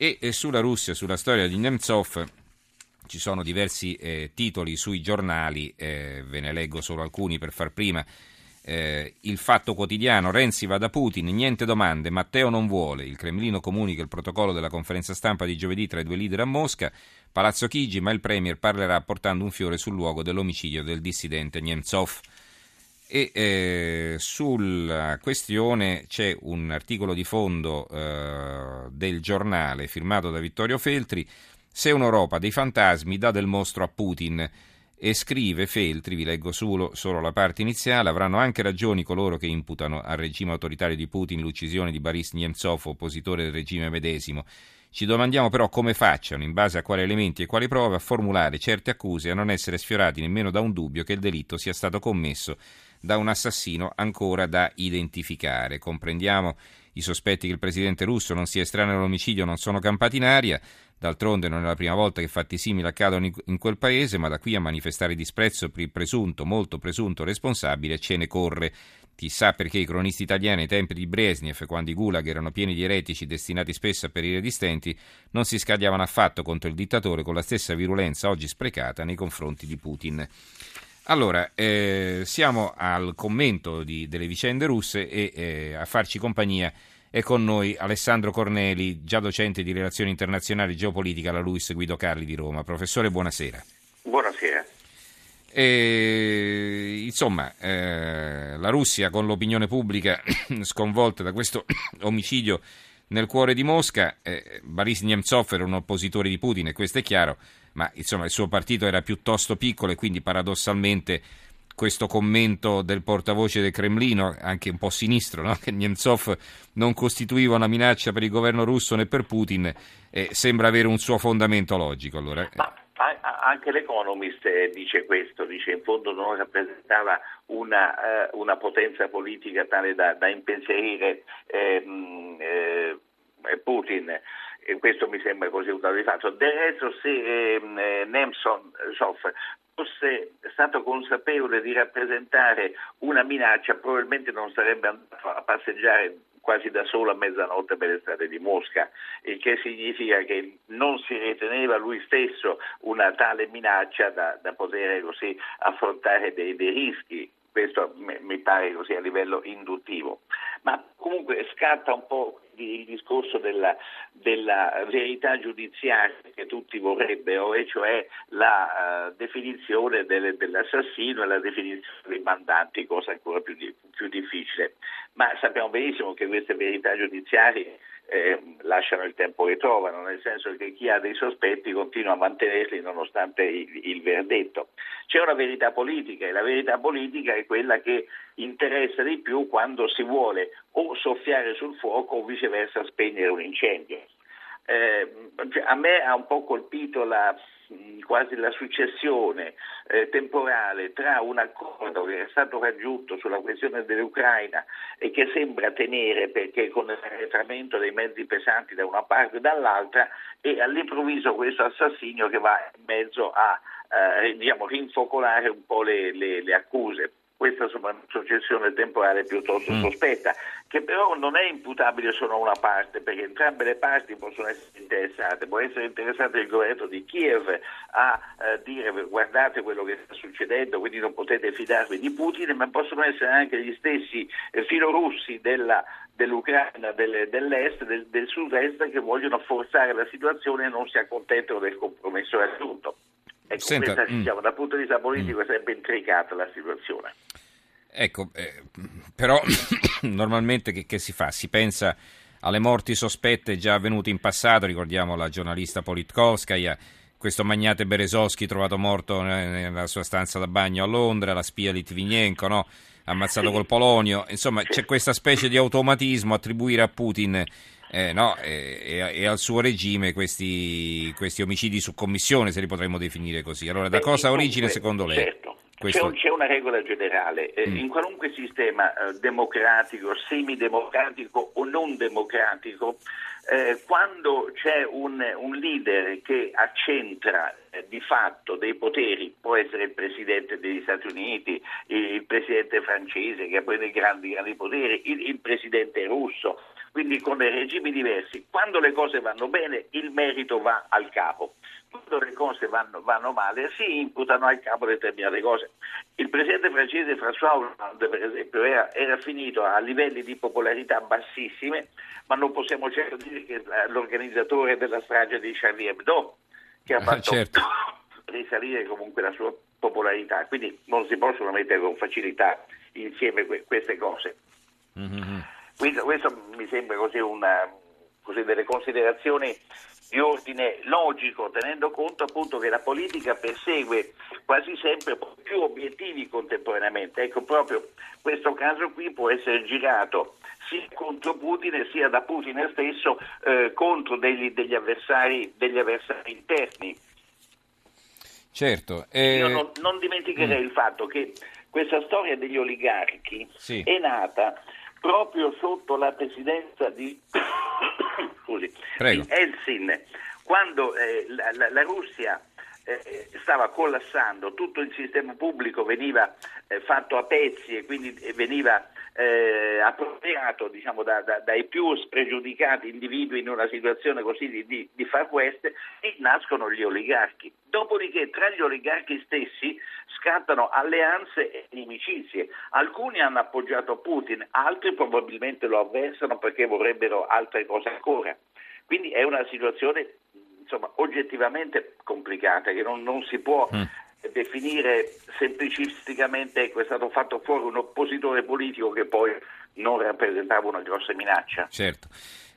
E, sulla Russia, sulla storia di Nemtsov, ci sono diversi eh, titoli sui giornali, eh, ve ne leggo solo alcuni per far prima. Eh, il fatto quotidiano, Renzi va da Putin, niente domande, Matteo non vuole, il Cremlino comunica il protocollo della conferenza stampa di giovedì tra i due leader a Mosca, Palazzo Chigi, ma il Premier parlerà portando un fiore sul luogo dell'omicidio del dissidente Nemtsov. E eh, sulla questione c'è un articolo di fondo eh, del giornale firmato da Vittorio Feltri, se un'Europa dei fantasmi dà del mostro a Putin e scrive Feltri, vi leggo solo, solo, la parte iniziale, avranno anche ragioni coloro che imputano al regime autoritario di Putin l'uccisione di Boris Nemtsov, oppositore del regime medesimo. Ci domandiamo però come facciano, in base a quali elementi e quali prove, a formulare certe accuse e a non essere sfiorati nemmeno da un dubbio che il delitto sia stato commesso da un assassino ancora da identificare. Comprendiamo i sospetti che il presidente russo non sia estraneo all'omicidio non sono campati in aria, D'altronde non è la prima volta che fatti simili accadono in quel paese, ma da qui a manifestare disprezzo per il presunto, molto presunto responsabile ce ne corre. Chissà perché i cronisti italiani ai tempi di Brezhnev, quando i gulag erano pieni di eretici destinati spesso a perire di stenti, non si scadiavano affatto contro il dittatore con la stessa virulenza oggi sprecata nei confronti di Putin. Allora, eh, siamo al commento di, delle vicende russe e eh, a farci compagnia è con noi Alessandro Corneli, già docente di relazioni internazionali e geopolitica alla Luis Guido Carli di Roma. Professore, buonasera. Buonasera. E, insomma, eh, la Russia con l'opinione pubblica sconvolta da questo omicidio nel cuore di Mosca, eh, Boris Nemtsov era un oppositore di Putin e questo è chiaro, ma insomma il suo partito era piuttosto piccolo e quindi paradossalmente questo commento del portavoce del Cremlino, anche un po' sinistro, no? che Nemtsov non costituiva una minaccia per il governo russo né per Putin, eh, sembra avere un suo fondamento logico. Allora. Ma anche l'Economist eh, dice questo, dice in fondo non rappresentava una, uh, una potenza politica tale da, da impensierire ehm, eh, Putin e questo mi sembra così un dato di fatto. Del resto se ehm, eh, Nemtsov fosse stato consapevole di rappresentare una minaccia, probabilmente non sarebbe andato a passeggiare quasi da solo a mezzanotte per le strade di Mosca, il che significa che non si riteneva lui stesso una tale minaccia da, da poter così affrontare dei, dei rischi questo mi pare così a livello induttivo. Ma comunque scatta un po' il discorso della, della verità giudiziaria che tutti vorrebbero, e cioè la uh, definizione delle, dell'assassino e la definizione dei mandanti, cosa ancora più, più difficile. Ma sappiamo benissimo che queste verità giudiziarie eh, lasciano il tempo che trovano, nel senso che chi ha dei sospetti continua a mantenerli nonostante il, il, verdetto. C'è una verità politica e la verità politica è quella che interessa di più quando si vuole o soffiare sul fuoco o viceversa spegnere un incendio. Eh, a me ha un po' colpito la, quasi la successione eh, temporale tra un accordo che è stato raggiunto sulla questione dell'Ucraina e che sembra tenere perché con l'arretramento dei mezzi pesanti da una parte e dall'altra e all'improvviso questo assassinio che va in mezzo a eh, diciamo, rinfocolare un po' le, le, le accuse questa è una successione temporale piuttosto mm. sospetta, che però non è imputabile solo a una parte, perché entrambe le parti possono essere interessate. Può essere interessato il governo di Kiev a eh, dire guardate quello che sta succedendo, quindi non potete fidarvi di Putin, ma possono essere anche gli stessi eh, filorussi della, dell'Ucraina, del, dell'est, del, del sud-est che vogliono forzare la situazione e non si accontentano del compromesso raggiunto. Ecco, Senta, questa, diciamo, dal punto di vista politico mm. è sempre intricata la situazione. Ecco, eh, però normalmente che, che, si fa? Si pensa alle morti sospette già avvenute in passato, ricordiamo la giornalista Politkovskaya, questo magnate Berezovsky trovato morto nella sua stanza da bagno a Londra, la spia Litvinenko, no? ammazzato col polonio, insomma c'è questa specie di automatismo attribuire a Putin eh, no, e, e, al suo regime questi, questi, omicidi su commissione, se li potremmo definire così. Allora, da Beh, cosa origine secondo lei? Certo. Questo... C'è, una regola generale, eh, mm. in qualunque sistema eh, democratico, semidemocratico o non democratico, eh, quando c'è un, un, leader che accentra eh, di fatto dei poteri, può essere il Presidente degli Stati Uniti, il, il Presidente francese che ha poi dei grandi, grandi poteri, il, il Presidente russo, quindi con regimi diversi. Quando le cose vanno bene il merito va al capo, quando le cose vanno, vanno male si imputano al capo determinate cose. Il presidente francese François Hollande, per esempio, era, era finito a livelli di popolarità bassissime, ma non possiamo certo dire che l'organizzatore della strage di Charlie Hebdo, che ha fatto certo. risalire comunque la sua popolarità, quindi non si possono mettere con facilità insieme queste cose. Mm-hmm. Questo, questo, mi sembra così una, così delle considerazioni di ordine logico, tenendo conto appunto che la politica persegue quasi sempre più obiettivi contemporaneamente. Ecco, proprio questo caso qui può essere girato sia contro Putin sia da Putin stesso eh, contro degli, degli, avversari, degli, avversari, interni. Certo. Eh... Io non, non dimenticherei mm. il fatto che questa storia degli oligarchi sì. è nata proprio sotto la presidenza di, scusi, di Elsin, quando eh, la, la, la, Russia eh, stava collassando, tutto il sistema pubblico veniva eh, fatto a pezzi e quindi veniva eh, appropriato diciamo, da, da, dai più spregiudicati individui in una situazione così di, di, di far west e nascono gli oligarchi. Dopodiché tra gli oligarchi stessi scattano alleanze e inimicizie. Alcuni hanno appoggiato Putin, altri probabilmente lo avversano perché vorrebbero altre cose ancora. Quindi è una situazione insomma, oggettivamente complicata che non, non si può mm definire semplicisticamente ecco, è stato fatto fuori un oppositore politico che poi non rappresentava una grossa minaccia. Certo.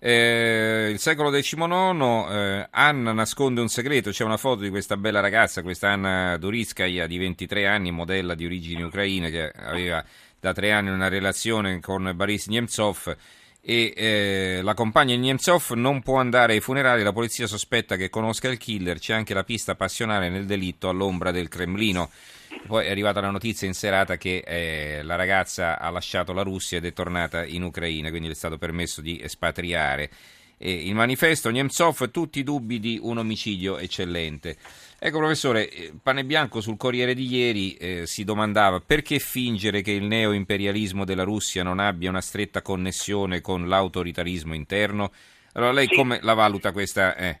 Eh, il secolo XIX, eh, Anna nasconde un segreto, c'è una foto di questa bella ragazza, questa Anna Duriskaya di 23 anni, modella di origini ucraine che aveva da tre anni una relazione con Boris Nemtsov e eh, la compagna di Nemtsov non può andare ai funerali, la polizia sospetta che conosca il killer, c'è anche la pista passionale nel delitto all'ombra del Cremlino. Poi è arrivata la notizia in serata che eh, la ragazza ha lasciato la Russia ed è tornata in Ucraina, quindi le è stato permesso di espatriare. E il manifesto Nemtsov, tutti i dubbi di un omicidio eccellente. Ecco professore, eh, Pane Bianco sul Corriere di ieri eh, si domandava perché fingere che il neoimperialismo della Russia non abbia una stretta connessione con l'autoritarismo interno? Allora lei sì. come la valuta questa eh,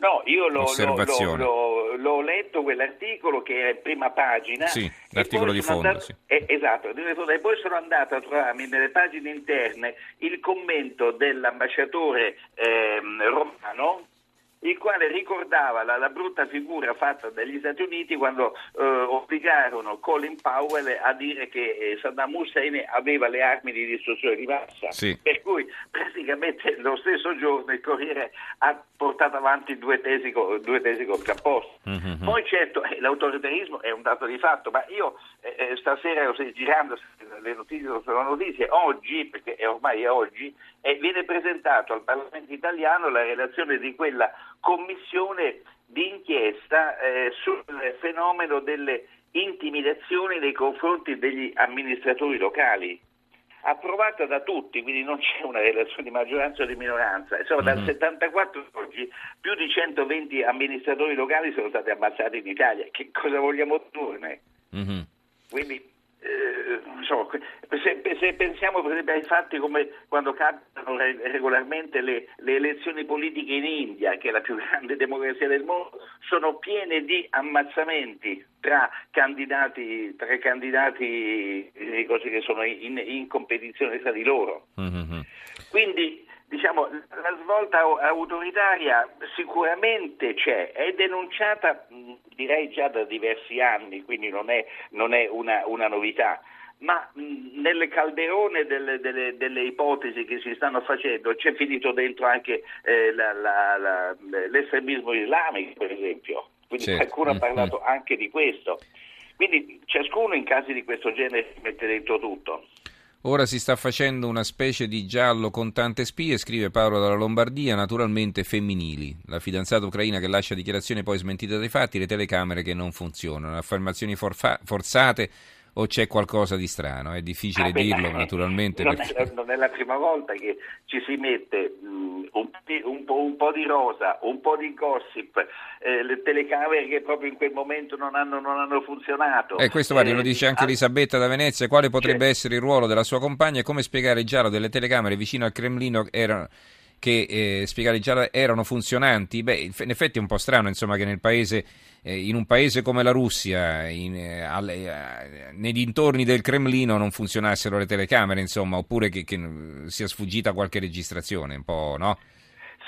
no, io lo? Lo, lo, l'ho letto quell'articolo che è prima pagina. Sì, l'articolo di fondo. Andato, sì. eh, esatto, e poi sono andato a trovarmi nelle pagine interne il commento dell'ambasciatore eh, romano il quale ricordava la, la, brutta figura fatta dagli Stati Uniti quando eh, obbligarono Colin Powell a dire che eh, Saddam Hussein aveva le armi di distruzione di massa. Sì. Per cui praticamente lo stesso giorno il Corriere ha portato avanti due tesi, due tesi contrapposte. Mm-hmm. Poi certo eh, l'autoritarismo è un dato di fatto, ma io eh, eh stasera girando le notizie sono notizie, oggi, perché ormai è oggi, viene presentato al Parlamento italiano la relazione di quella commissione d'inchiesta eh, sul fenomeno delle intimidazioni nei confronti degli amministratori locali approvata da tutti, quindi non c'è una relazione di maggioranza o di minoranza. Insomma, dal 74 mm-hmm. oggi più di 120 amministratori locali sono stati ammazzati in Italia. Che cosa vogliamo dirne? Mm-hmm. Quindi eh, insomma, se, se, pensiamo per esempio ai fatti come quando capitano regolarmente le, le, elezioni politiche in India, che è la più grande democrazia del mondo, sono piene di ammazzamenti tra candidati, tra candidati eh, che sono in, in, competizione tra di loro. Mm-hmm. Quindi diciamo, la svolta autoritaria sicuramente c'è, è denunciata direi già da diversi anni, quindi non è, non è una, una, novità. Ma nel calderone delle, delle, delle, ipotesi che si stanno facendo c'è finito dentro anche eh, la, la, la, l'estremismo islamico, per esempio. Quindi certo. qualcuno ha mm, parlato mm. anche di questo. Quindi ciascuno in casi di questo genere mette dentro tutto. Ora si sta facendo una specie di giallo con tante spie, scrive Paolo dalla Lombardia, naturalmente femminili. La fidanzata ucraina che lascia dichiarazioni poi smentite dai fatti, le telecamere che non funzionano, affermazioni forfa- forzate o c'è qualcosa di strano? È difficile ah, dirlo, beh, naturalmente. Non, perché... è, non, è, la prima volta che ci si mette mh, un, un, po', un, po', di rosa, un po' di gossip, eh, le telecamere che proprio in quel momento non hanno, non hanno funzionato. E eh, questo guardi, lo dice anche Elisabetta da Venezia, quale potrebbe certo. essere il ruolo della sua compagna e come spiegare il giallo delle telecamere vicino al Cremlino erano che eh, spiegare già erano funzionanti, beh, in effetti è un po' strano insomma, che nel paese, eh, in un paese come la Russia, in, eh, alle, eh, nei dintorni del Cremlino non funzionassero le telecamere, insomma, oppure che, che sia sfuggita qualche registrazione, un po', no?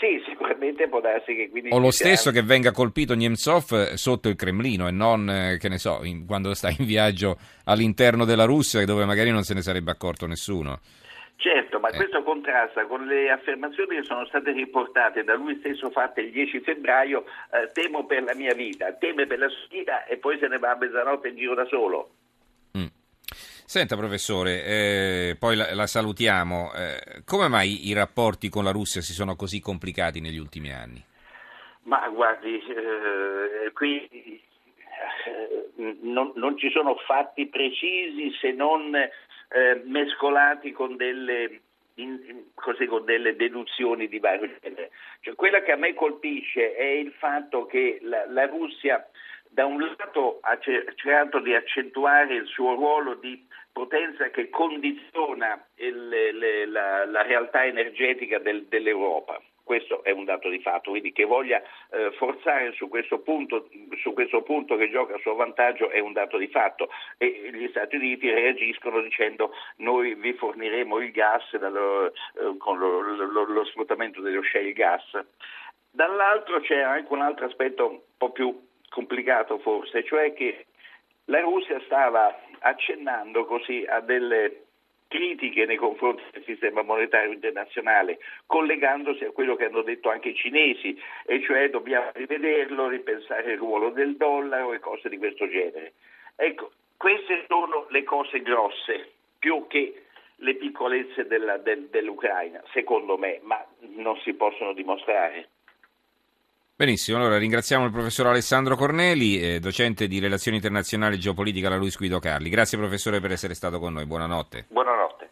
Sì, sicuramente può darsi che quindi... O lo stesso che venga colpito Nemtsov eh, sotto il Cremlino e non, eh, che ne so, in, quando sta in viaggio all'interno della Russia dove magari non se ne sarebbe accorto nessuno. Certo, ma eh. questo contrasta con le affermazioni che sono state riportate da lui stesso fatte il 10 febbraio, eh, temo per la mia vita, teme per la sua vita e poi se ne va a mezzanotte in giro da solo. Mm. Senta professore, eh, poi la, la salutiamo, eh, come mai i rapporti con la Russia si sono così complicati negli ultimi anni? Ma guardi, eh, qui eh, non, non, ci sono fatti precisi se non eh, mescolati con delle, in, così, con delle, deduzioni di vario genere. Cioè, quella che a me colpisce è il fatto che la, la Russia da un lato ha cercato di accentuare il suo ruolo di potenza che condiziona il, le, la, la, realtà energetica del, dell'Europa questo è un dato di fatto, quindi che voglia eh, forzare su questo, punto, su questo, punto, che gioca a suo vantaggio è un dato di fatto e gli Stati Uniti reagiscono dicendo noi vi forniremo il gas dallo, eh, con lo, lo, lo sfruttamento dello shale gas. Dall'altro c'è anche un altro aspetto un po' più complicato forse, cioè che la Russia stava accennando così a delle critiche nei confronti del sistema monetario internazionale, collegandosi a quello che hanno detto anche i cinesi, e cioè dobbiamo rivederlo, ripensare il ruolo del dollaro e cose di questo genere. Ecco, queste sono le cose grosse, più che le piccolezze della, del, dell'Ucraina, secondo me, ma non si possono dimostrare. Benissimo, allora ringraziamo il professor Alessandro Corneli, eh, docente di Relazioni Internazionali e Geopolitica alla Luis Guido Carli. Grazie professore per essere stato con noi, buonanotte. Buonanotte.